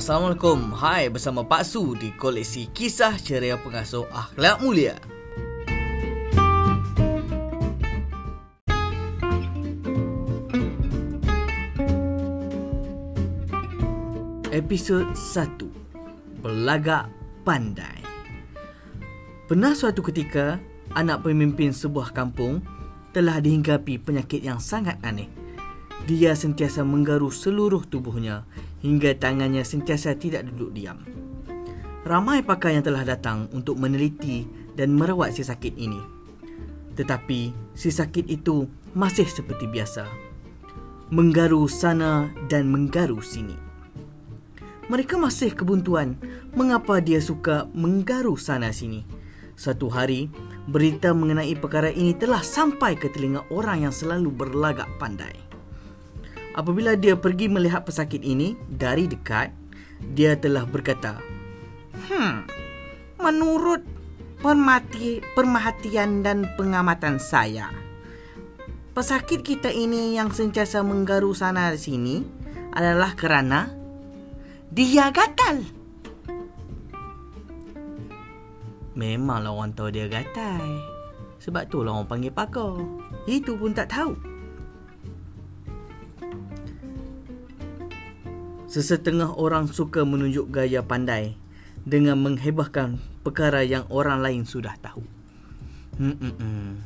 Assalamualaikum. Hai bersama Pak Su di koleksi kisah ceria pengasuh akhlak mulia. Episod 1. Berlagak pandai. Pernah suatu ketika, anak pemimpin sebuah kampung telah dihinggapi penyakit yang sangat aneh. Dia sentiasa menggaru seluruh tubuhnya hingga tangannya sentiasa tidak duduk diam. Ramai pakar yang telah datang untuk meneliti dan merawat si sakit ini. Tetapi si sakit itu masih seperti biasa. Menggaru sana dan menggaru sini. Mereka masih kebuntuan mengapa dia suka menggaru sana sini. Satu hari, berita mengenai perkara ini telah sampai ke telinga orang yang selalu berlagak pandai. Apabila dia pergi melihat pesakit ini dari dekat, dia telah berkata, Hmm, menurut permati, perhatian dan pengamatan saya, pesakit kita ini yang sentiasa menggaru sana sini adalah kerana dia gatal. Memanglah orang tahu dia gatal. Sebab tu lah orang panggil pakar. Itu pun tak tahu. Sesetengah orang suka menunjuk gaya pandai dengan menghebahkan perkara yang orang lain sudah tahu. Hmm.